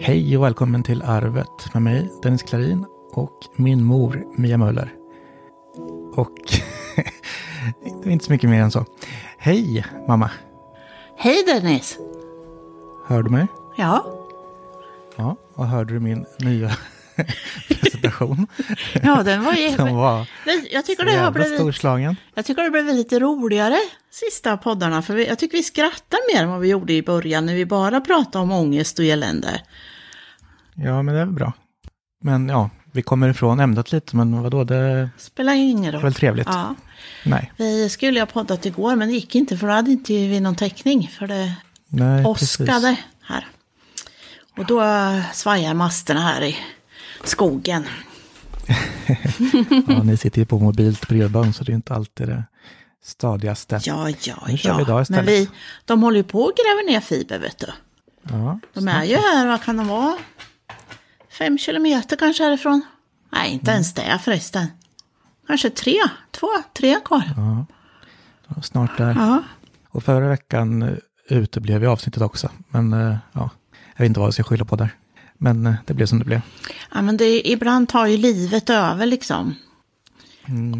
Hej och välkommen till Arvet med mig, Dennis Klarin och min mor, Mia Möller. Och det är inte så mycket mer än så. Hej, mamma. Hej Dennis! Hör du mig? Ja, Ja, och hörde du min nya presentation? ja den var ju... Var Jag tycker, det har blivit, storslagen. jag tycker det blev lite roligare sista poddarna, för vi, jag tycker vi skrattar mer än vad vi gjorde i början när vi bara pratade om ångest och elände. Ja, men det är bra. Men ja, vi kommer ifrån ämnet lite, men vadå, det Spelar ingen roll. väl trevligt? Ja. Nej, Vi skulle ha poddat igår, men det gick inte för då hade inte vi någon täckning, för det nej åskade här. Och då svajar masterna här i skogen. Ja, ni sitter ju på mobilt bredband, så det är inte alltid det stadigaste. Ja, ja, Nu kör vi idag ja. istället. Men vi, de håller ju på att gräva ner fiber, vet du. Ja, De är ju här, vad kan de vara? Fem kilometer kanske härifrån? Nej, inte ens det förresten. Kanske tre, två, tre kvar. snart där. Ja. Och förra veckan eh, uteblev i avsnittet också. Men eh, ja, jag vet inte vad jag ska skylla på där. Men eh, det blev som det blev. ja, men det, ibland tar ju livet över liksom.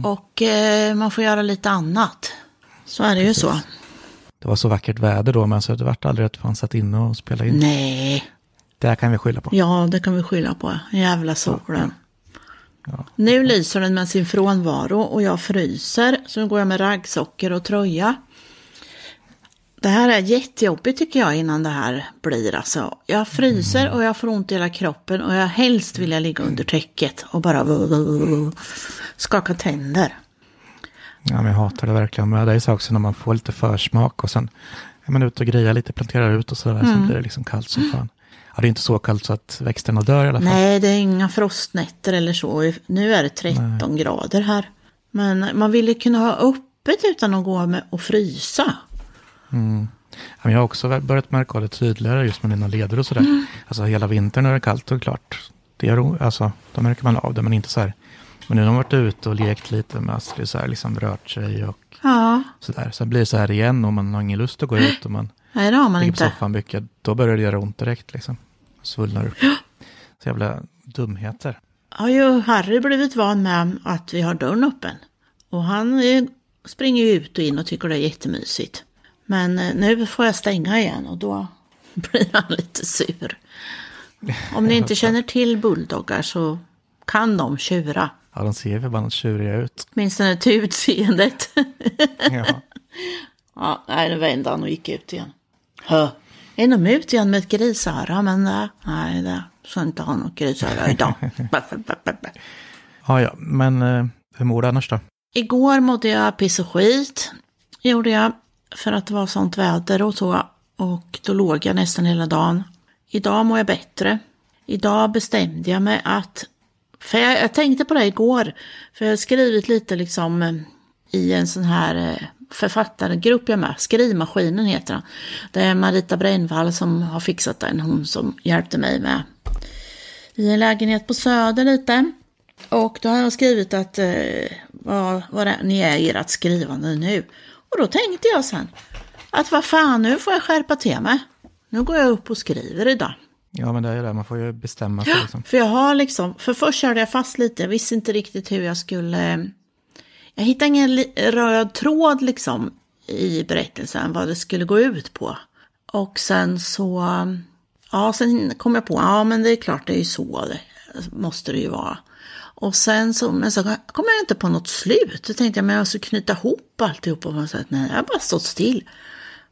Och eh, man får göra lite annat. Så är det ju så. Det var så vackert väder då, men så det vart aldrig att man satt inne och spelade in. Nej, Det här kan vi skylla på. ja det kan vi skylla på. Jävla solen. Nu lyser den med sin frånvaro och jag fryser. Så nu går jag med raggsockor och tröja. Det här är jättejobbigt tycker jag innan det här blir alltså. Jag fryser och jag får ont i hela kroppen och jag helst vill jag ligga under täcket och bara skaka tänder. Ja, men jag hatar det verkligen. Men det är så också när man får lite försmak och sen är man ute och grejar lite, planterar ut och sådär. Mm. Sen blir det liksom kallt som fan. Ja, det är inte så kallt så att växterna dör i alla fall. Nej, det är inga frostnätter eller så. Nu är det 13 grader här. Men man vill ju kunna ha öppet utan att gå med och frysa. Ja, men jag har också börjat märka det tydligare just med mina leder och sådär. Mm. Alltså hela vintern är det kallt och klart. Det är, alltså, då märker man av det, men inte så här. Men nu har man varit ute och lekt lite med Astrid, så här, liksom rört sig och Ja, sådär. Sen blir det så här igen och man har ingen lust att gå ut och man nej det har man ligger på inte. soffan mycket. Då börjar det göra ont direkt liksom. Svullnar upp. Så jävla dumheter. har ju Harry blivit van med att vi har dörren öppen. Och han springer ju ut och in och tycker det är jättemysigt. Men eh, nu får jag stänga igen och då blir han lite sur. Om ni inte känner till bulldoggar så kan de tjura. Ja, de ser förbannat tjuriga ut. Åtminstone till utseendet. Ja. ja, nej, nu vände han och gick ut igen. Hö. De ut igen med ett grisöra? Men äh, nej, det ska inte ha något grisöra idag. ja, ja, men eh, hur mår du annars då? Igår mådde jag piss och skit. Gjorde jag. För att det var sånt väder och så. Och då låg jag nästan hela dagen. Idag mår jag bättre. Idag bestämde jag mig att... För jag, jag tänkte på det igår. För jag har skrivit lite liksom eh, i en sån här eh, författargrupp jag är med. Skrivmaskinen heter den. Det är Marita Brännvall som har fixat den. Hon som hjälpte mig med i en lägenhet på Söder lite. Och då har jag skrivit att eh, vad, vad det, ni är i ert skrivande nu. Och då tänkte jag sen att vad fan, nu får jag skärpa till mig. Nu går jag upp och skriver idag. Ja, men det är ju det. Man får ju bestämma sig liksom. För jag har liksom, för först körde jag fast lite, jag visste inte riktigt hur jag skulle... Jag hittade ingen röd tråd liksom i berättelsen, vad det skulle gå ut på. Och sen så, ja, sen kom jag på, ja men det är klart det är ju så, det måste det ju vara. Och sen så, men så kom jag inte på något slut. Då tänkte jag, men jag måste knyta ihop alltihop. Och sa att nej, jag har bara stått still.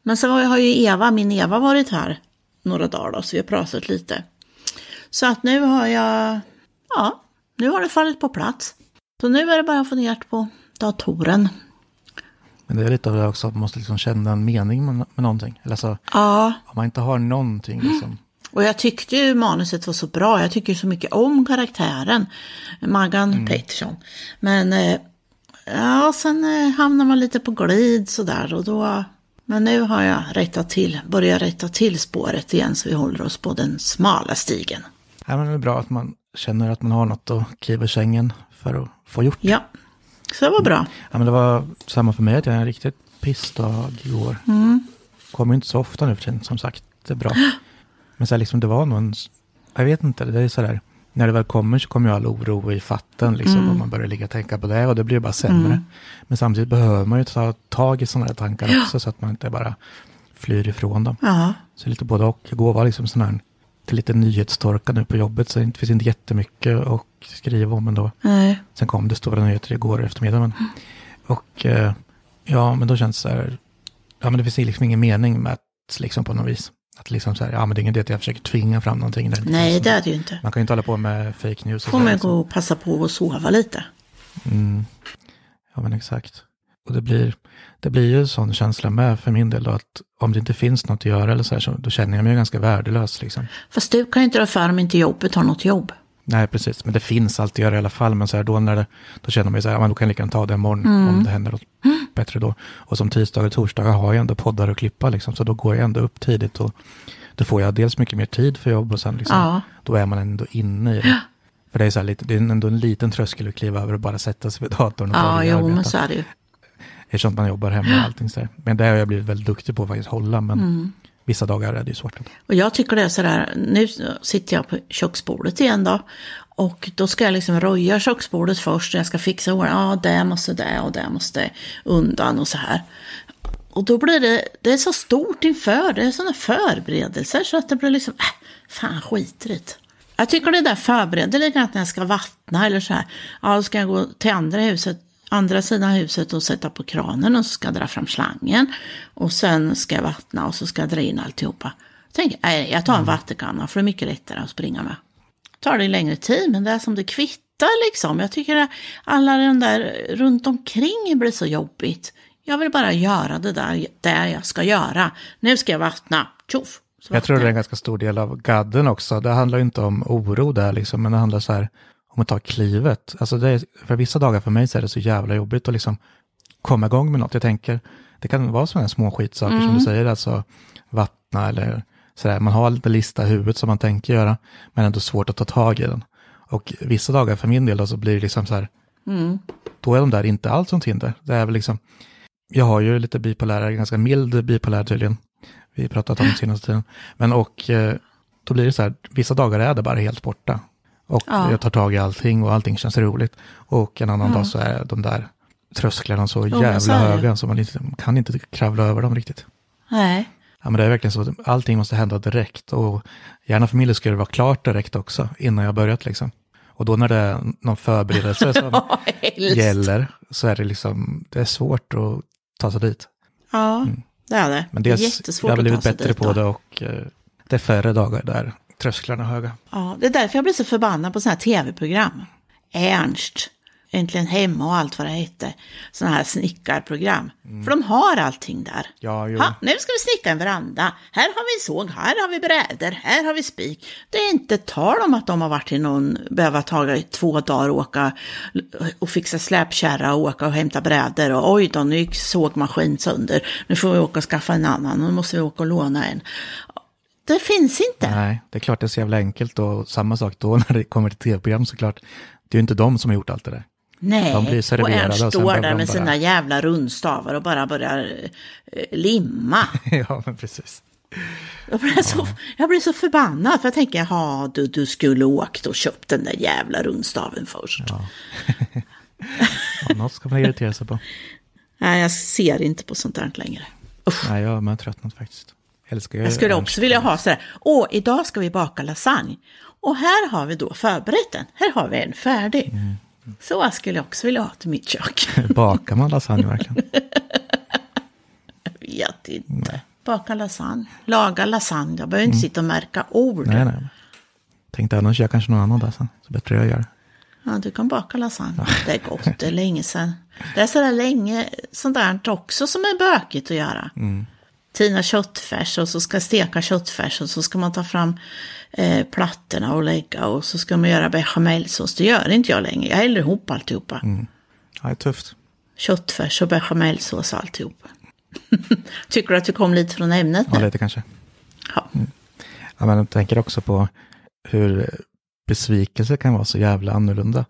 Men sen har ju Eva, min Eva varit här några dagar då, så vi har pratat lite. Så att nu har jag, ja, nu har det fallit på plats. Så nu är det bara att få ner på datorn. Men det är lite av det också, att man måste liksom känna en mening med, med någonting. Eller så, Ja, om man inte har någonting liksom. Och jag tyckte ju manuset var så bra. Jag tycker så mycket om karaktären, Maggan Pettersson. Men eh, ja, sen eh, hamnar man lite på glid sådär och då... Men nu har jag rättat till, börjat rätta till spåret igen så vi håller oss på den smala stigen. Ja, men det är bra att man känner att man har något att kliva i sängen för att få gjort. Ja, så det var bra. Ja, men det var samma för mig, att jag är en riktigt pissdag igår. Kommer inte så ofta nu för tiden, som sagt. Det är bra. Men så här, liksom, det var någon, jag vet inte, det är sådär, när det väl kommer så kommer ju all oro i fatten liksom, Mm. och man börjar ligga och tänka på det och det blir bara sämre. Mm. Men samtidigt behöver man ju ta tag i sådana här tankar också så att man inte bara flyr ifrån dem. Ja, Så lite både och. Igår var liksom sån här, till lite nyhetstorka nu på jobbet så det finns inte jättemycket att skriva om ändå. nej. Sen kom det stora nyheter igår eftermiddag. Men, och eh, ja, men då känns det så här, ja men det finns liksom ingen mening med att liksom på något vis. Att liksom så här, ja men det är ingen idé att jag försöker tvinga fram någonting. Där Nej, finns det är det ju inte. Man kan ju inte hålla på med fake news. Får man liksom. gå och passa på att sova lite. Mm. Ja men exakt. Och det blir, det blir ju en sån känsla med för min del då att om det inte finns något att göra eller så här så då känner jag mig ganska värdelös liksom. Fast du kan ju inte rå för om inte jobbet har något jobb. Nej, precis. Men det finns alltid att göra i alla fall. Men så här, då, när det, då känner man ju så här, ja, men då kan jag lika gärna ta det imorgon om det händer något bättre då. Och som tisdagar och torsdagar har jag ändå poddar att klippa liksom. Så då går jag ändå upp tidigt och då får jag dels mycket mer tid för jobb och sen liksom, Ja. då är man ändå inne i det. För det är, så här lite, det är ändå en liten tröskel att kliva över och bara sätta sig vid datorn och Ja, jo, arbeta. men så är det ju. Eftersom man jobbar hemma och allting så där. Men det har jag blivit väldigt duktig på att faktiskt hålla. Men Mm vissa dagar är det ju svårt. Och jag tycker det är sådär, nu sitter jag på köksbordet igen då. Och då ska jag liksom röja köksbordet först. och Jag ska fixa ordning. Ja, det måste det och det måste undan och så här. Och då blir det, det är så stort inför, det är sådana förberedelser så att det blir liksom, äh, fan skitrigt. i det. Jag tycker det där förbereder likadant när jag ska vattna eller så här. Ja, då ska jag gå till andra huset, andra sidan huset och sätta på kranen och så ska jag dra fram slangen. Och sen ska jag vattna och så ska jag dra in alltihopa. Tänk, nej, jag tar en vattenkanna för det är mycket lättare att springa med. Tar det längre tid, men det är som det kvittar liksom. Jag tycker att alla den där runt omkring blir så jobbigt. Jag vill bara göra det där, där jag ska göra. Nu ska jag vattna. Tjoff! Jag tror det är en ganska stor del av gadden också. Det handlar ju inte om oro där liksom, men det handlar så här om att ta klivet. Alltså det är, för vissa dagar för mig så är det så jävla jobbigt att liksom komma igång med något. Jag tänker, det kan vara sådana små skitsaker Mm. som du säger, alltså vattna eller sådär. Man har lite lista i huvudet som man tänker göra, men ändå svårt att ta tag i den. Och vissa dagar för min del då, så blir det liksom så här, Mm. då är de där inte alls som hinder. Det är väl liksom, jag har ju lite bipolär, ganska mild bipolär tydligen. Vi pratat om det senaste tiden. Men och eh, då blir det så här, vissa dagar är det bara helt borta. Och Ja. jag tar tag i allting och allting känns roligt. Och en annan dag så är de där trösklarna så men jävla så höga så man liksom, kan inte kravla över dem riktigt. Nej. Ja men det är verkligen så att allting måste hända direkt. Och gärna för min ska det vara klart direkt också, innan jag börjat liksom. Och då när det är någon förberedelse som Ja, helst. gäller så är det liksom, det är svårt att ta sig dit. Ja, det är det. Mm. Men det är dels, jättesvårt jag har blivit bättre på då. det och eh, det är färre dagar där trösklarna höga. Ja, det är därför jag blir så förbannad på sådana här tv-program. Ernst, Äntligen Hemma och allt vad det hette. Sådana här snickarprogram. För de har allting där. Mm. Ja, jo. Ha, nu ska vi snicka en veranda. Här har vi såg, här har vi brädor, här har vi spik. Det är inte tal om att de har varit i någon, behöva ta i två dagar och åka och fixa släpkärra och åka och hämta brädor. Och oj då, nu gick sågmaskin sönder. Nu får vi åka och skaffa en annan. Nu måste vi åka och låna en. Det finns inte. Nej, det är klart det är så jävla enkelt och samma sak då när det kommer till tv-program såklart. Det är ju inte de som har gjort allt det där. Nej, De blir och Ernst står där med bara- sina jävla rundstavar och bara börjar eh, limma. ja, men precis. Jag blir, så, jag blir så förbannad för jag tänker, ja du, du skulle åkt och köpt den där jävla rundstaven först. Ja, något ska man irritera sig på. Nej, jag ser inte på sånt där längre. Usch. Nej, jag har tröttnat faktiskt. Jag älskar Jag skulle också vilja ha sådär, åh, idag ska vi baka lasagne. Och här har vi då förberett den. Här har vi en färdig. Mm. Så skulle jag också vilja ha till mitt kök. Bakar man lasagne verkligen? Jag vet inte. Baka lasagne, laga lasagne. Jag behöver inte sitta och märka ord. Mm. Nej, nej. Tänkte annars gör jag kanske någon annan där sen. Så bättre jag gör. Ja, du kan baka lasagne. Det är gott, det är länge sedan. Det är sådär länge sånt där också som är bökigt att göra. Tina köttfärs och så ska steka köttfärs och så ska man ta fram eh, plattorna och lägga och så ska man göra bechamelsås. Det gör inte jag längre. Jag häller ihop alltihopa. Ja, det är tufft. Köttfärs och bechamelsås och alltihopa. Tycker du att vi kom lite från ämnet Ja, nu? lite kanske. Ja. Ja, men jag tänker också på hur besvikelse kan vara så jävla annorlunda.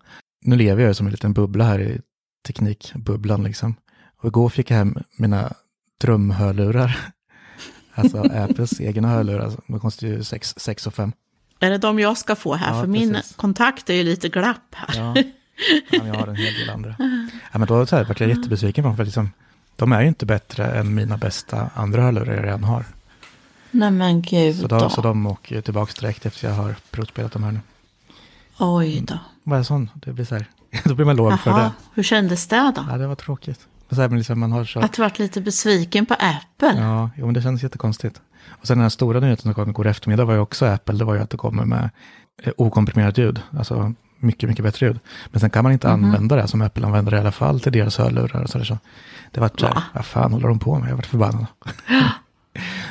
Nu lever jag som en liten bubbla här i teknikbubblan liksom. Och igår fick jag hem mina drömhörlurar. Alltså Apples egna hörlurar, de kostar ju 6 och 5. Är det de jag ska få här? Ja, För min precis. kontakt är ju lite glapp här. Ja, ja jag har en hel del andra. Ja, men då vart jag jättebesviken på dem, för liksom, de är ju inte bättre än mina bästa andra hörlurar jag redan har. Nej men gud Så, då. då, så de åker ju tillbaka direkt efter jag har provspelat dem här nu. Oj då. Vad är sån? Det blir så här, då blir man låg för det. Jaha, hur kändes det då? Ja, det var tråkigt. Så här, men liksom, man har så... Att du varit lite besviken på Apple? Ja, jo, men det kändes jättekonstigt. Och sen den här stora nyheten som kom igår eftermiddag var ju också Apple, det var ju att det kommer med eh, okomprimerat ljud, alltså mycket, mycket bättre ljud. Men sen kan man inte Mhm. använda det som Apple använder i alla fall till deras hörlurar och så, där, så. Det var så här, Va? vad fan håller de på med? Jag vart förbannad.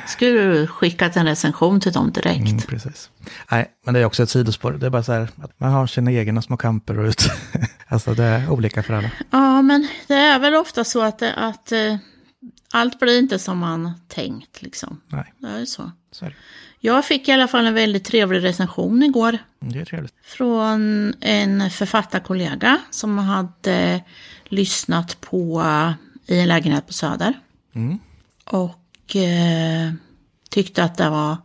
Skulle du skickat en recension till dem direkt? Mm, precis. Nej, men det är också ett sidospår. Det är bara så här att man har sina egna små kamper och ut. alltså det är olika för alla. Ja, men det är väl ofta så att, det, att eh, allt blir inte som man tänkt liksom. Nej, Det är så. så är det. Jag fick i alla fall en väldigt trevlig recension igår Mm, Det är trevligt. från en författarkollega som hade lyssnat på I en lägenhet på Söder. Mm. Och eh, tyckte att det var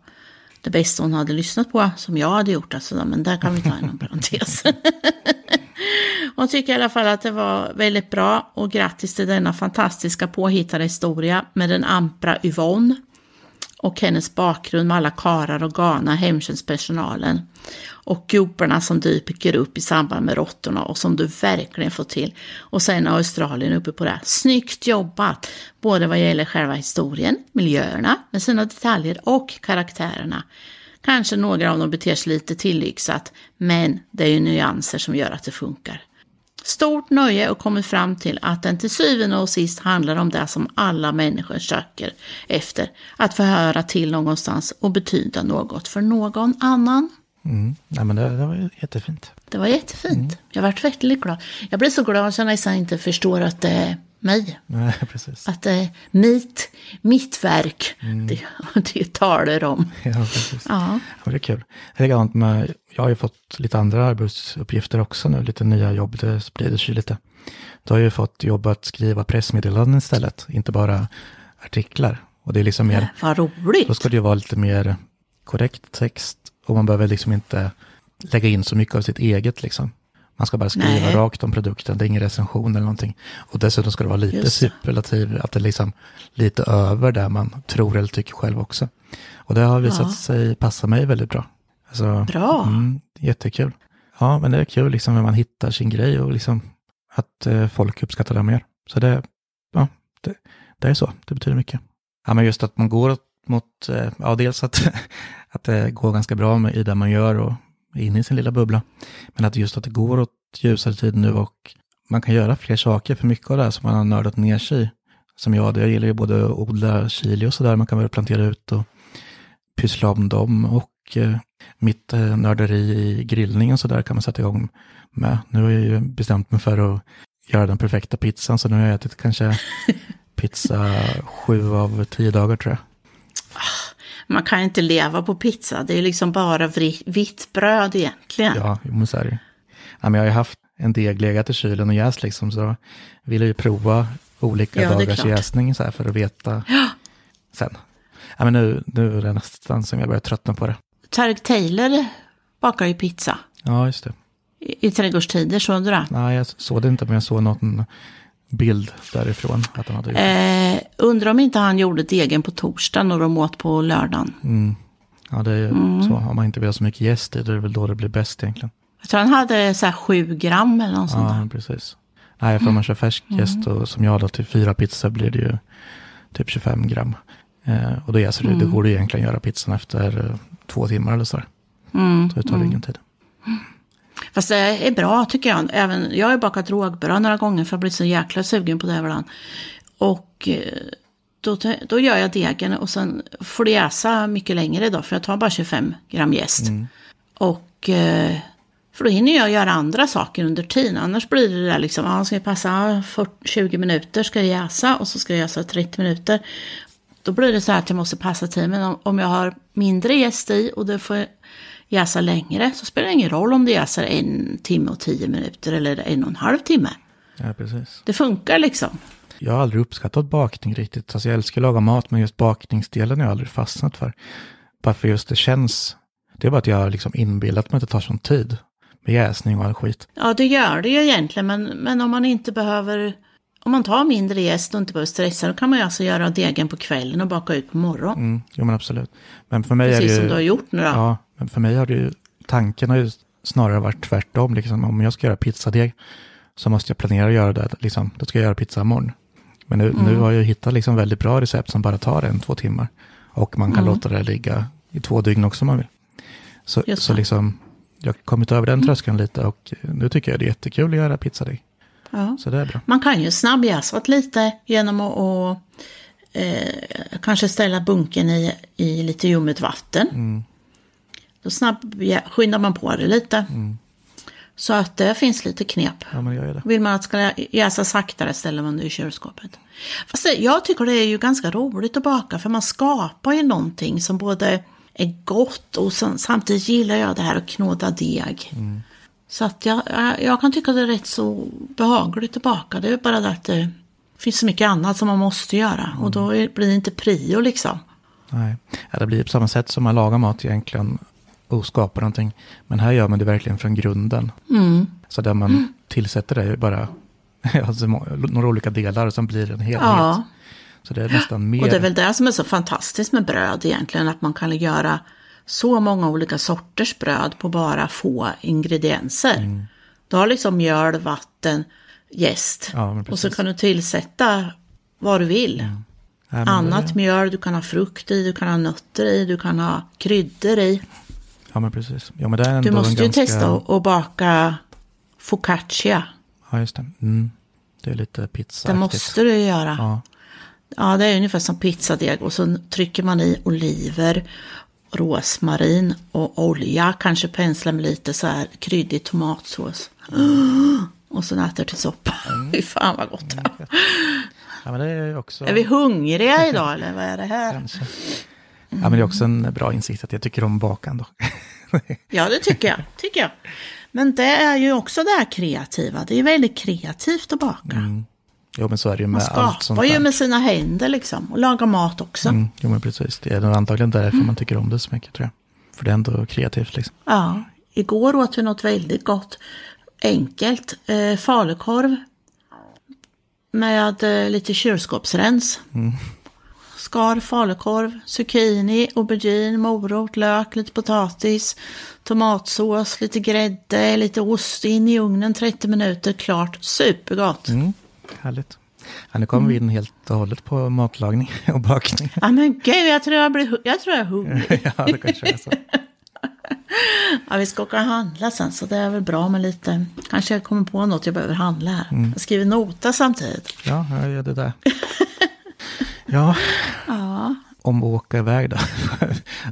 det bästa hon hade lyssnat på, som jag hade gjort. Alltså, men där kan vi ta en parentes. hon tycker i alla fall att det var väldigt bra och grattis till denna fantastiska påhittade historia med den ampra Yvonne och hennes bakgrund med alla karar och gana hemtjänstpersonalen och gubbarna som dyker upp i samband med råttorna och som du verkligen får till. Och sen Australien uppe på det. Snyggt jobbat! Både vad gäller själva historien, miljöerna med sina detaljer och karaktärerna. Kanske några av dem beter sig lite tillyxat, men det är ju nyanser som gör att det funkar. Stort nöje och kommit fram till att den till syvende och sist handlar om det som alla människor söker efter. Att få höra till någonstans och betyda något för någon annan. Mm. Nej, men det, det var jättefint. Det var jättefint. Jag varit väldigt glad. Jag blir så glad att jag nästan inte förstår att det är mig. Nej, precis. Att är mitt, mitt verk det, det talar om. Ja, precis. Ja. Ja, det är kul. Likadant med, jag har ju fått lite andra arbetsuppgifter också nu, lite nya jobb, det sprider sig lite. Då har ju fått jobb att skriva pressmeddelanden istället, inte bara artiklar. Och det är liksom mer, Vad roligt. då ska det ju vara lite mer korrekt text och man behöver liksom inte lägga in så mycket av sitt eget liksom. Man ska bara skriva Nej. rakt om produkten, det är ingen recension eller någonting. Och dessutom ska det vara lite Just superlativ, att det är liksom lite över där man tror eller tycker själv också. Och det har visat Ja. sig passa mig väldigt bra. Alltså, Bra. Mm, jättekul. Ja, men det är kul liksom när man hittar sin grej och liksom att eh, folk uppskattar det mer. Så det, ja, det, det är så, det betyder mycket. Ja, men just att man går mot, eh, ja, dels att, att det går ganska bra med, i det man gör och inne i sin lilla bubbla. Men att just att det går åt ljusare tid nu och man kan göra fler saker, för mycket av det här som man har nördat ner sig i. Som jag, jag gillar ju både att odla chili och sådär, man kan börja plantera ut och pyssla om dem och eh, mitt eh, nörderi i grillning och sådär kan man sätta igång med. Nu har jag ju bestämt mig för att göra den perfekta pizzan, så nu har jag ätit kanske pizza sju av tio dagar tror jag. Man kan inte leva på pizza. Det är liksom bara vitt bröd egentligen. Ja, men så är det ja, men Jag har ju haft en deg legat i kylen och jäst liksom, så vill jag ju prova olika Ja, dagars jäsning så här för att veta sen. Ja, men nu, nu är det nästan som jag börjar tröttna på det. Tarek Taylor bakar ju pizza Ja, just det. i, i trädgårdstider, såg du det? Nej, jag såg det inte, men jag såg någon bild därifrån att han hade gjort det. Eh, undrar om inte han gjorde degen på torsdagen och de åt på lördagen. Mm. Ja, det är Mm. så. Om man inte vill ha så mycket gäst i, då är det väl då det blir bäst egentligen. Jag tror han hade så här sju gram eller något sånt där. Ja, precis. Nej, för om man kör färsk Mm. gäst och som jag då till fyra pizzor blir det ju typ 25 gram. Eh, och då jäser det, det går det egentligen göra pizzan efter eh, två timmar eller så. Mm. Så det tar ingen tid. Fast det är bra tycker jag. Även, jag har bakat rågbröd några gånger för jag har blivit så jäkla sugen på det ibland. Och eh, då, då gör jag degen och sen får det jäsa mycket längre då. För jag tar bara 25 gram jäst. Och eh, för då hinner jag göra andra saker under tiden. Annars blir det där liksom, ja, ska jag passa 40, 20 minuter ska jag jäsa och så ska jag jäsa 30 minuter. Då blir det så här att jag måste passa tiden. Men om, om jag har mindre jäst i och det får jäsa längre så spelar det ingen roll om det jäser en timme och tio minuter eller en och en halv timme. Ja, precis. Det funkar liksom. jag har aldrig uppskattat bakning riktigt. Alltså jag älskar att laga mat, men just bakningsdelen har jag aldrig fastnat för. Bara för just det känns, det är bara att jag har liksom inbillat mig att det tar sån tid. Med jäsning och all skit. Ja, det gör det ju egentligen, men, men om man inte behöver... Om man tar mindre jäst och inte behöver stressa, då kan man ju alltså göra degen på kvällen och baka ut på morgonen. Mm, jo men absolut. Men för mig Precis är det ju, som du har gjort nu då. Ja, för mig har det ju, tanken har ju snarare varit tvärtom. Liksom, om jag ska göra pizzadeg så måste jag planera att göra det, liksom, då ska jag göra pizza imorgon. Men nu, Mm. nu har jag hittat liksom väldigt bra recept som bara tar en, två timmar. Och man kan Mm. låta det ligga i två dygn också om man vill. Så, så liksom, jag har kommit över den tröskeln lite och nu tycker jag det är jättekul att göra pizzadeg. Ja. Så det är bra. Man kan ju snabbjäsa lite genom att, att eh, kanske ställa bunken i, i lite ljummet vatten. Mm. Då snabb, skyndar man på det lite. Mm. Så att det finns lite knep. Ja, men jag gör det. Vill man att det ska jäsa saktare ställer man det i kylskåpet. Fast det, jag tycker det är ju ganska roligt att baka för man skapar ju någonting som både är gott och sen, samtidigt gillar jag det här att knåda deg. Så att jag, jag, kan tycka det är rätt så behagligt att baka. Det är bara det att det finns så mycket annat som man måste göra och då blir det inte prio liksom. Nej, ja, det blir på samma sätt som man lagar mat egentligen och skapar någonting. Men här gör man det verkligen från grunden. Mm. Så där man tillsätter det bara alltså, några olika delar och sen blir det en helhet. Ja. Så det är nästan mer. Och det är väl det som är så fantastiskt med bröd egentligen, att man kan göra så många olika sorters bröd på bara få ingredienser. Mm. Du har liksom mjöl, vatten, jäst Ja, och så. Mm. kan du tillsätta vad du vill. Ja, men Annat Det, mjöl, du kan ha frukt i, du kan ha nötter i, du kan ha kryddor i. ja, men precis. Ja, men det är ändå Du måste en ju ganska... testa att baka focaccia. Ja, just det. Mm. Det är lite pizza Det måste du göra. Ja, Ja, det är ungefär som pizzadeg och så trycker man i oliver, rosmarin och olja, kanske pensla med lite så här kryddig tomatsås. Och så äter till soppa. Fy fan vad gott. ja men det är också... Är vi hungriga idag eller vad är det här? Kanske. Ja, men det är också en bra insikt att jag tycker om bakan då. Ja, det tycker jag. Tycker jag. Men det är ju också det här kreativa. Det är väldigt kreativt att baka. jo, men så är det ju Man med allt sånt skapar ju med sina händer liksom. Och lagar mat också. Mm, jo, men precis. Det är nog antagligen därför man tycker om det så mycket, tror jag. För det är ändå kreativt liksom. Ja, igår åt vi något väldigt gott. Enkelt. Eh, falukorv. Med eh, lite kylskåpsrens. Skar falukorv, zucchini, aubergine, morot, lök, lite potatis, tomatsås, lite grädde, lite ost in i ugnen 30 minuter. Klart, supergott. Mm, härligt. Ja, nu kommer vi in helt och hållet på matlagning och bakning. Ja men gud, jag tror jag, blir, jag tror jag är hungrig. ja, det kanske är så. Ja, vi ska åka och handla sen så det är väl bra med lite, kanske jag kommer på något jag behöver handla här. Jag skriver nota samtidigt. Ja, jag gör det där. Ja, om att åka iväg då.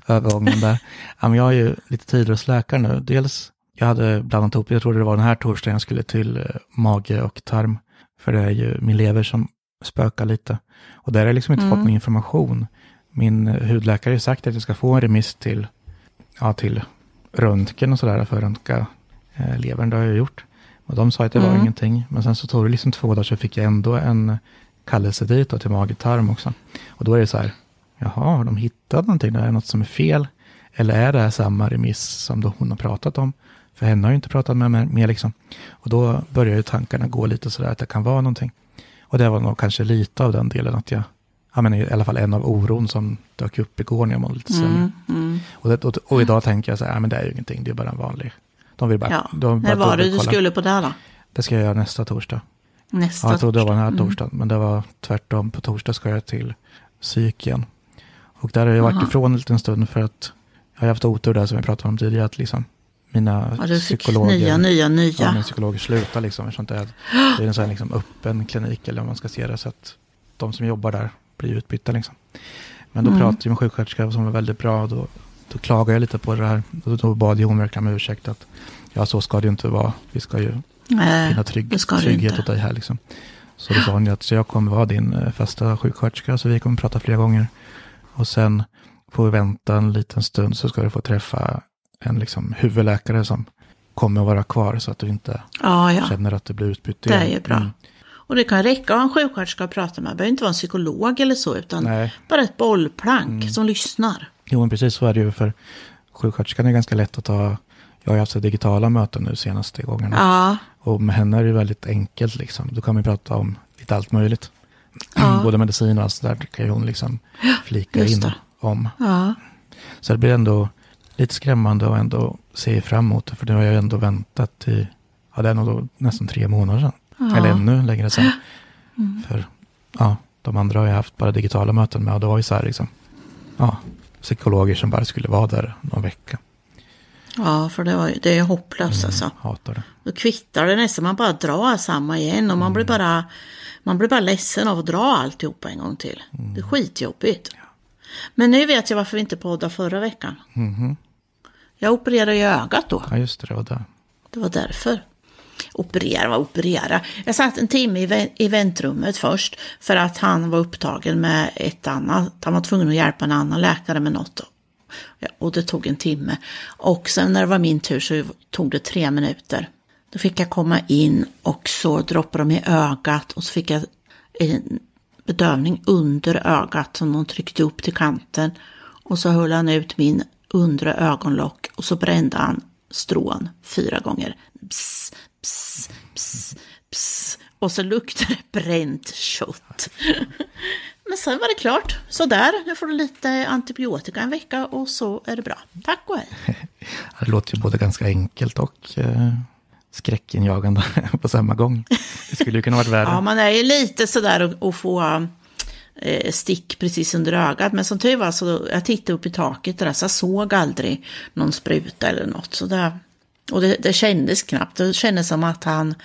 Övergången där. Jag har ju lite tider hos läkaren nu. Dels, jag hade blandat ihop, jag tror det var den här torsdagen jag skulle till eh, mage och tarm. För det är ju min lever som spökar lite. Och där har jag liksom inte fått någon information. Min eh, hudläkare har sagt att jag ska få en remiss till, ja, till röntgen och sådär för att röntga eh, levern. Det har jag gjort. Och de sa att det var ingenting. Men sen så tog det liksom två dagar så fick jag ändå en kallelse dit då, till mage-tarm också. Och då är det så här, jaha, har de hittat någonting? Är det något som är fel? Eller är det här samma remiss som då hon har pratat om? För henne har ju inte pratat med mig mer liksom. Och då börjar ju tankarna gå lite sådär att det kan vara någonting. Och det var nog kanske lite av den delen att jag, ja men i alla fall en av oron som dök upp igår när jag mådde lite sämre. mm, mm. Och, det, och, och idag tänker jag så här, ja men det är ju ingenting, det är bara en vanlig. De vill bara, ja. de När bara var det du skulle på det då? Det ska jag göra nästa torsdag. Nästa Ja, jag trodde det var den här torsdag. torsdagen, men det var tvärtom. På torsdag ska jag till psyk igen. Och där har jag varit Aha. ifrån en liten stund för att jag har haft otur där som jag pratade om tidigare, att liksom mina Ja, psykologer, nya, nya, ja, nya. mina psykologer slutar liksom. Eftersom det är, det är en sån här liksom öppen klinik, eller om man ska se det, så att de som jobbar där blir utbytta liksom. Men då Mm. pratade jag med sjuksköterska som var väldigt bra, då, då klagade jag lite på det här. Då, då bad jag hon verkligen om ursäkt att ja, så ska det ju inte vara. Vi ska ju Nej, finna trygg, trygghet åt dig här liksom. Så då sa hon att så jag kommer vara din eh, fasta sjuksköterska, så vi kommer prata flera gånger. Och sen får vi vänta en liten stund så ska du få träffa en liksom huvudläkare som kommer att vara kvar så att du inte Ja, ja. känner att du blir utbytt Det är igen. ju bra. Mm. Och det kan räcka att ha en sjuksköterska att prata med. Det behöver inte vara en psykolog eller så, utan Nej. bara ett bollplank som lyssnar. Jo, men precis så är det ju för sjuksköterskan är ganska lätt att ta. Jag har haft digitala möten nu senaste gångerna. Ja, Och med henne är det väldigt enkelt liksom. Då kan ju prata om lite allt möjligt. Ja. Både medicin och allt sådär kan ju hon liksom flika in om. ja, Så det blir ändå lite skrämmande och ändå se fram emot det. För det har jag ändå väntat i, ja det är nog då nästan tre månader sedan. Ja. Mm. Eller ännu längre sedan. För ja, de andra har jag haft bara digitala möten med och det var ju så här liksom, ja, psykologer som bara skulle vara där någon vecka. ja, för det, var, det är hopplöst alltså. Hatar det. Då kvittar det nästan, man bara drar samma igen och man blir bara man blir bara ledsen av att dra alltihopa en gång till. Det är skitjobbigt. Men nu vet jag varför vi inte poddade förra veckan. Mhm. Jag opererade i ögat då. Ja, just det, det var det. Det var därför. Operera, vad operera. Jag satt en timme i, vä- i väntrummet först för att han var upptagen med ett annat. Han var tvungen att hjälpa en annan läkare med något. Ja, och det tog en timme. Och sen när det var min tur så tog det tre minuter. Då fick jag komma in och så droppade de i ögat och så fick jag en bedövning under ögat som de tryckte upp till kanten. Och så höll han ut min undre ögonlock och så brände han strån fyra gånger. Pss, pss, pss, pss. Och så luktade det bränt kött. Men sen var det klart. Så där, nu får du lite antibiotika en vecka och så är det bra. Tack och hej. Det låter ju både ganska enkelt och eh, skräckinjagande på samma gång. Det skulle ju kunna varit värre. Ja, man är ju lite sådär att att få eh, stick precis under ögat. Men som tur var så jag tittade upp i taket där så jag såg aldrig någon spruta eller något. Så där, och det, det kändes knappt. Det kändes som att han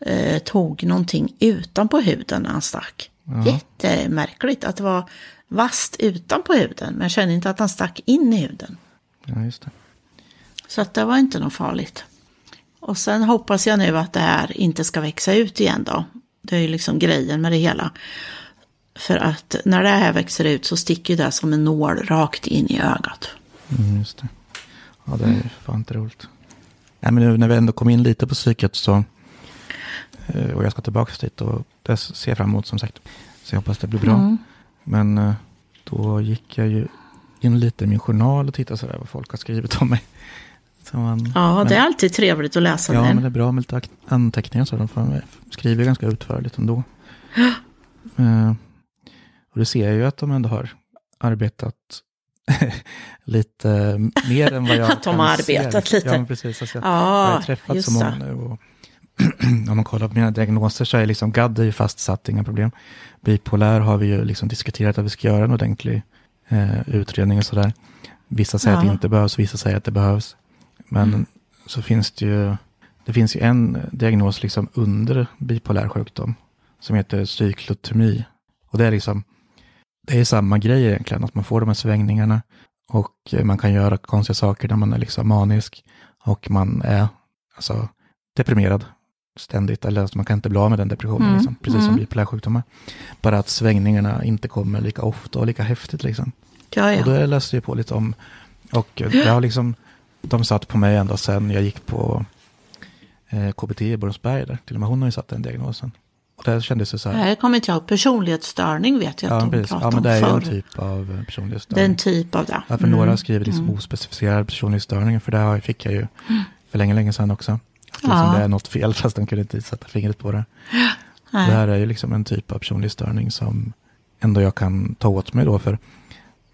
eh, tog någonting utanpå huden när han stack. Jättemärkligt att det var vasst utanpå huden. Men jag kände inte att han stack in i huden. Ja, just det. Så att det var inte något farligt. Och sen hoppas jag nu att det här inte ska växa ut igen då. Det är ju liksom grejen med det hela. För att när det här växer ut så sticker det som en nål rakt in i ögat. Mm, just det. Ja, det är fan inte roligt. Nej, men nu när vi ändå kom in lite på psyket så, eh, och jag ska tillbaka dit och det ser jag fram emot som sagt. Så jag hoppas det blir bra. Mm. Men eh, då gick jag ju in lite i min journal och tittade sådär vad folk har skrivit om mig. Man, Ja, men, det är alltid trevligt att läsa Ja, men den. det är bra med lite anteckningar så. De skriver ganska utförligt ändå. Eh, och det ser jag ju att de ändå har arbetat lite mer än vad jag Att de har se. arbetat lite. Ja, men precis. Alltså, jag, jag har Ja, träffat så många nu. Och om man kollar på mina diagnoser så är liksom GAD är ju fastsatt, inga problem. Bipolär har vi ju liksom diskuterat att vi ska göra en ordentlig eh, utredning och sådär. Vissa säger att det Ja. inte behövs, vissa säger att det behövs. Men Mm. så finns det ju, det finns ju en diagnos liksom under bipolär sjukdom som heter cyklotomi. Och det är liksom, det är samma grej egentligen, att man får de här svängningarna och man kan göra konstiga saker när man är liksom manisk och man är alltså, deprimerad ständigt, eller att man kan inte bli av med den depressionen, Mm, liksom, precis som mm. bipolär sjukdomar. Bara att svängningarna inte kommer lika ofta och lika häftigt. Liksom. Ja, Och då ja. läste jag på lite om, och det har liksom, de satt på mig ända sedan jag gick på eh, KBT i Borensberg där, till och med hon har ju satt den diagnosen. Och där kändes det så här, här kommer inte jag ihåg. Personlighetsstörning vet jag att ja, de precis. pratar ja men det är ju om en typ av eh, personlighetsstörning. Den typ av det. Ja, för några har skrivit liksom ospecificerad personlighetsstörning, för det fick jag ju för länge, länge sedan också. Att liksom Ja. Det är något fel, fast de kunde inte sätta fingret på det. Nej. Det här är ju liksom en typ av personlighetsstörning som ändå jag kan ta åt mig då, för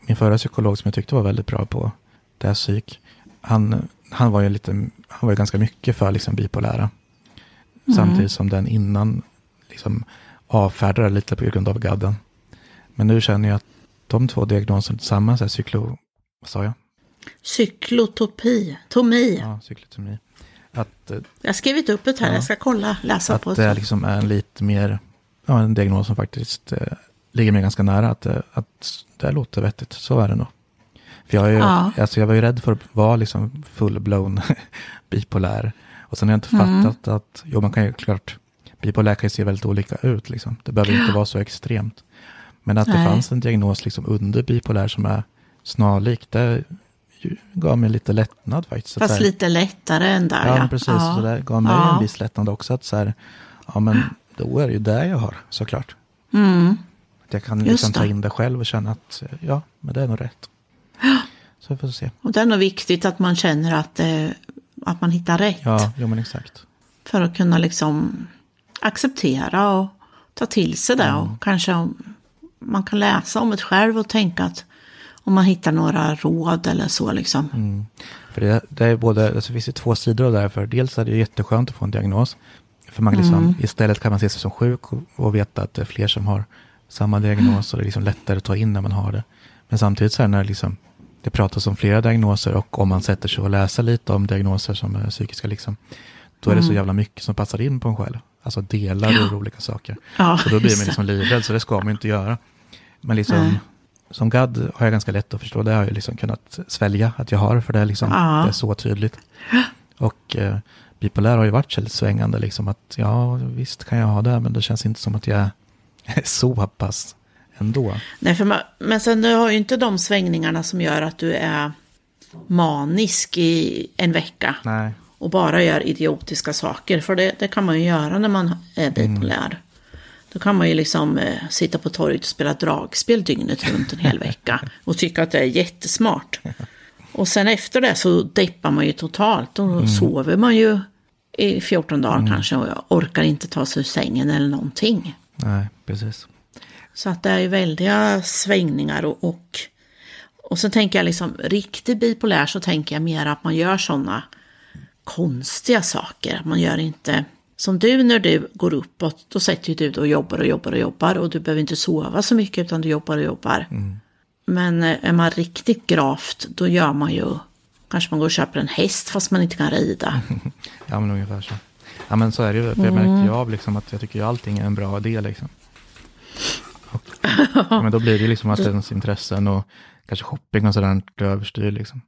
min förra psykolog som jag tyckte var väldigt bra på det här psyk, han, han var ju lite, han var ju ganska mycket för liksom bipolära. Samtidigt som den innan liksom avfärdade lite på grund av gadden. Men nu känner jag att de två diagnoserna tillsammans är cyklo, vad sa jag? Cyklotopi. Tomi. Ja, cyklotomi. Att, eh, Jag har skrivit upp det här. Ja. Jag ska kolla, läsa på att det det. liksom är en lite mer, ja, en diagnos som faktiskt eh, ligger mig ganska nära. Att, eh, att det låter vettigt, så är det nog. För jag, är Ja. alltså jag var ju rädd för att vara liksom full-blown bipolär. Och sen har jag inte Mm. fattat att, jo man kan ju klart, bipolär kan ju se väldigt olika ut liksom. Det behöver inte vara så extremt. Men att det Nej. fanns en diagnos liksom under bipolär som är snarlik, det gav mig lite lättnad faktiskt. Fast lite lättare än där. Ja, men precis. Så det gav mig Ja. en viss lättnad också. Att så här, ja, men då är det ju där jag har såklart. Mm. Att jag kan liksom ta det. in det själv och känna att ja, men det är nog rätt. Så vi får se. Och det är nog viktigt att man känner att, eh, att man hittar rätt. Ja, jo men exakt. För att kunna liksom acceptera och ta till sig det. Mm. Och kanske man kan läsa om det själv och tänka att om man hittar några råd eller så liksom. Mm. För det, det är både, alltså finns ju två sidor av det här. För dels är det jätteskönt att få en diagnos. För man liksom, Mm. istället kan man se sig som sjuk och, och veta att det är fler som har samma diagnos. Och det är liksom lättare att ta in när man har det. Men samtidigt så är det när liksom, det pratas om flera diagnoser och om man sätter sig och läser lite om diagnoser som är psykiska, liksom, då är det så Mm. jävla mycket som passar in på en själv. Alltså delar ur olika saker. Ja, Och då blir man liksom livrädd, så det ska man inte göra. Men liksom, Nej. som gadd har jag ganska lätt att förstå, det har jag liksom kunnat svälja att jag har, för det är, liksom, Ja. det är så tydligt. Och eh, bipolär har ju varit väldigt svängande, liksom att ja, visst kan jag ha det, men det känns inte som att jag är så pass ändå. Nej, för man, men sen du har ju inte de svängningarna som gör att du är manisk i en vecka Nej, och bara gör idiotiska saker. För det, det kan man ju göra när man är bipolär. Då kan man ju liksom eh, sitta på torget och spela dragspel dygnet runt en hel vecka och tycka att det är jättesmart. Och sen efter det så deppar man ju totalt och sover man ju i 14 dagar kanske och orkar inte ta sig ur sängen eller någonting. nej, precis. Så att det är ju väldiga svängningar och, och, och så tänker jag liksom riktigt bipolär så tänker jag mer att man gör sådana konstiga saker. Man gör inte som du när du går uppåt, då sätter ju du dig och jobbar och jobbar och jobbar och du behöver inte sova så mycket utan du jobbar och jobbar. Men eh, är man riktigt gravt då gör man ju, kanske man går och köper en häst fast man inte kan rida. Ja, men ungefär så. Ja, men så är det ju. För jag märkte ju av liksom att jag tycker ju allting är en bra idé. Liksom. Men då blir det liksom att ens intressen och kanske shopping och sådär överstyr. Liksom.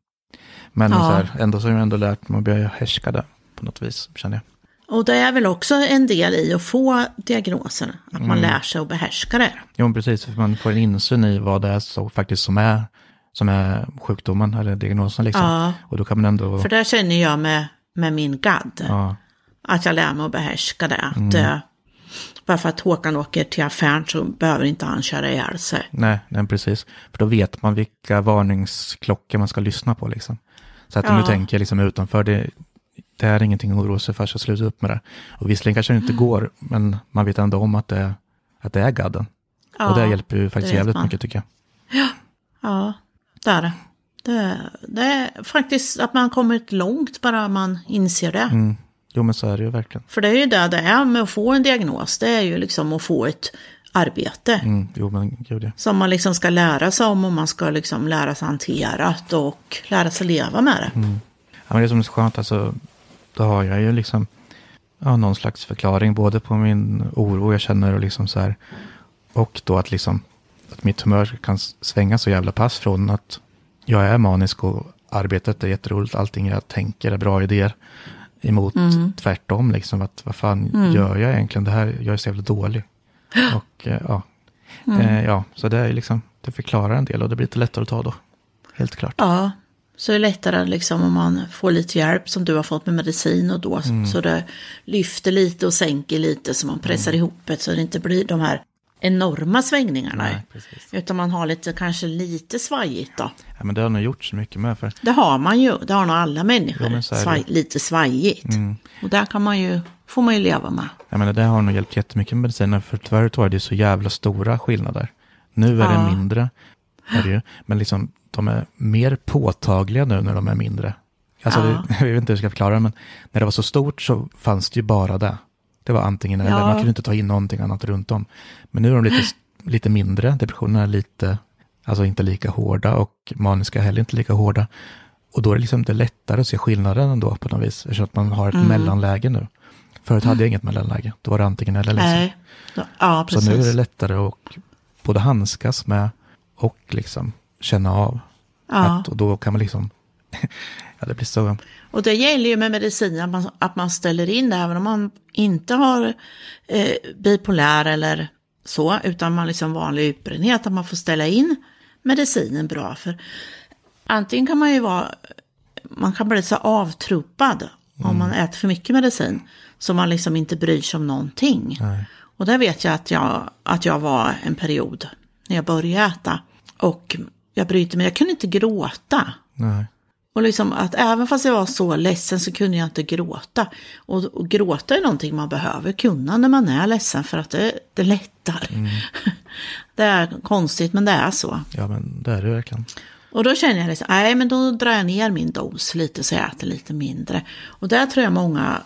Men Ja. så här, ändå så har jag ändå lärt mig att bli härskade på något vis, känner jag. Och det är väl också en del i att få diagnosen, att man Mm. lär sig att behärska det. Jo, precis. För man får en insyn i vad det är så, faktiskt som är, som är sjukdomen eller diagnosen. Liksom. Ja. Och då kan man ändå... För det känner jag med, med min gadd. ja, Att jag lär mig att behärska det. Att, Mm. Bara för att Håkan åker till affären så behöver inte han köra ihjäl sig. nej, nej, precis. För då vet man vilka varningsklockor man ska lyssna på. Liksom. Så att Ja. nu tänker jag liksom utanför, det, det är ingenting att oroa sig för, så sluta upp med det. Och visserligen kanske det Mm. inte går, men man vet ändå om att det, att det är gadden. Ja, och det hjälper ju faktiskt jävligt man. mycket tycker jag. Ja, det är det. Det, det är faktiskt att man kommit långt bara man inser det. Mm. Jo, men så är det ju verkligen. För det är ju det det är med att få en diagnos. Det är ju liksom att få ett arbete. Mm. Jo, men gud ja. Som man liksom ska lära sig om och man ska liksom lära sig hantera och lära sig leva med det. Ja, men det som är så skönt, alltså, då har jag ju liksom ja, någon slags förklaring både på min oro jag känner och liksom så här. Och då att liksom att mitt humör kan svänga så jävla pass från att jag är manisk och arbetet är jätteroligt, allting jag tänker är bra idéer. Emot tvärtom, liksom att vad fan gör jag egentligen det här? Jag är så jävla dålig. Och eh, ja, eh, ja, så det är liksom, det förklarar en del och det blir lite lättare att ta då. Helt klart. Ja, så är det lättare liksom om man får lite hjälp som du har fått med medicin och då Mm. så det lyfter lite och sänker lite så man pressar ihop det så det inte blir de här enorma svängningarna. Nej, precis. Utan man har lite, kanske lite svajigt då. Ja, men det har nog gjort så mycket med för Det har man ju, det har nog alla människor. Men det. Svaj, lite svajigt. Och där kan man ju, får man ju leva med. Jag menar, det har nog hjälpt jättemycket med medicinen. För förut var det så jävla stora skillnader. Nu är Ja. det mindre. Är det ju. Men liksom, de är mer påtagliga nu när de är mindre. Alltså, Ja. det, jag vet inte hur jag ska förklara det, men när det var så stort så fanns det ju bara det. Det var antingen eller, Ja. man kunde inte ta in någonting annat runt om. Men nu är de lite, lite mindre, depressionerna är lite, alltså inte lika hårda och maniska heller inte lika hårda. Och då är det liksom det lättare att se skillnaden ändå på något vis, eftersom att man har ett Mm. mellanläge nu. Förut hade jag inget mellanläge, då var det antingen eller. Liksom. Nej. Ja, Så precis. nu är det lättare att både handskas med och liksom känna av. ja. Att, och då kan man liksom, ja det blir så, Och det gäller ju med medicin att man, att man ställer in det även om man inte har eh, bipolär eller så, utan man liksom vanlig utbrändhet, att man får ställa in medicinen bra. För antingen kan man ju vara, man kan bli så avtruppad om man äter för mycket medicin. Så man liksom inte bryr sig om någonting. Nej. Och där vet jag att jag, att jag var en period när jag började äta. Och jag brydde mig, jag kunde inte gråta. Nej. Och liksom att även fast jag var så ledsen så kunde jag inte gråta. Och, och gråta är någonting man behöver kunna när man är ledsen för att det, det lättar. det är konstigt men det är så. Ja, men det är det verkligen. Och då känner jag liksom, nej men då drar jag ner min dos lite så jag äter lite mindre. Och där tror jag många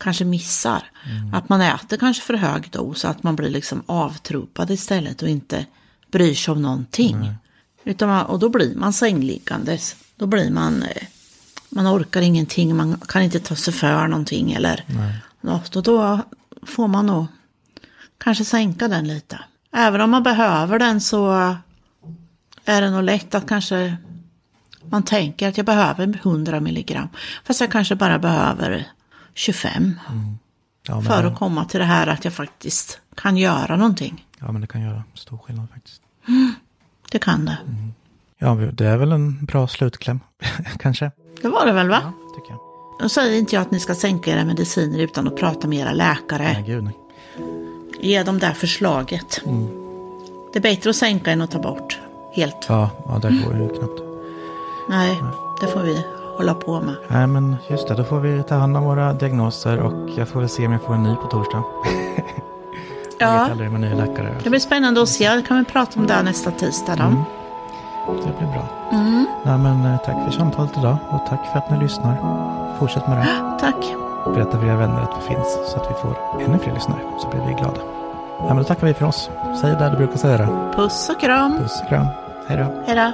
kanske missar. Att man äter kanske för hög dos, att man blir liksom avtruppad istället och inte bryr sig om någonting. Utan och då blir man sängliggandes. Då blir man, eh, man orkar ingenting, man kan inte ta sig för någonting eller något. Och då får man nog kanske sänka den lite. Även om man behöver den så är det nog lätt att kanske man tänker att jag behöver 100 milligram. Fast jag kanske bara behöver 25. Ja, men, För att komma till det här att jag faktiskt kan göra någonting. ja, men det kan göra stor skillnad faktiskt. Det kan det. Ja, det är väl en bra slutkläm, kanske. Det var det väl va? Ja, tycker jag. Då säger inte jag att ni ska sänka era mediciner utan att prata med era läkare. Nej, gud nej. Ge dem det förslaget. Det är bättre att sänka än att ta bort. Helt. Ja, ja, det går ju knappt. Nej, det får vi hålla på med. Nej, men just det, då får vi ta hand om våra diagnoser och jag får väl se om jag får en ny på torsdag. Jag vet Ja, aldrig med nya läkare. det blir spännande att se. Kan vi prata om det nästa tisdag då? Det blir bra. Nej, men eh, tack för samtalet idag och tack för att ni lyssnar. Fortsätt med det. Tack. Berätta för era vänner att vi finns så att vi får ännu fler lyssnare så blir vi glada. Ja, men då tackar vi för oss. Säg det du brukar säga. då. Puss och kram. Puss och kram. Hej då. Hej då.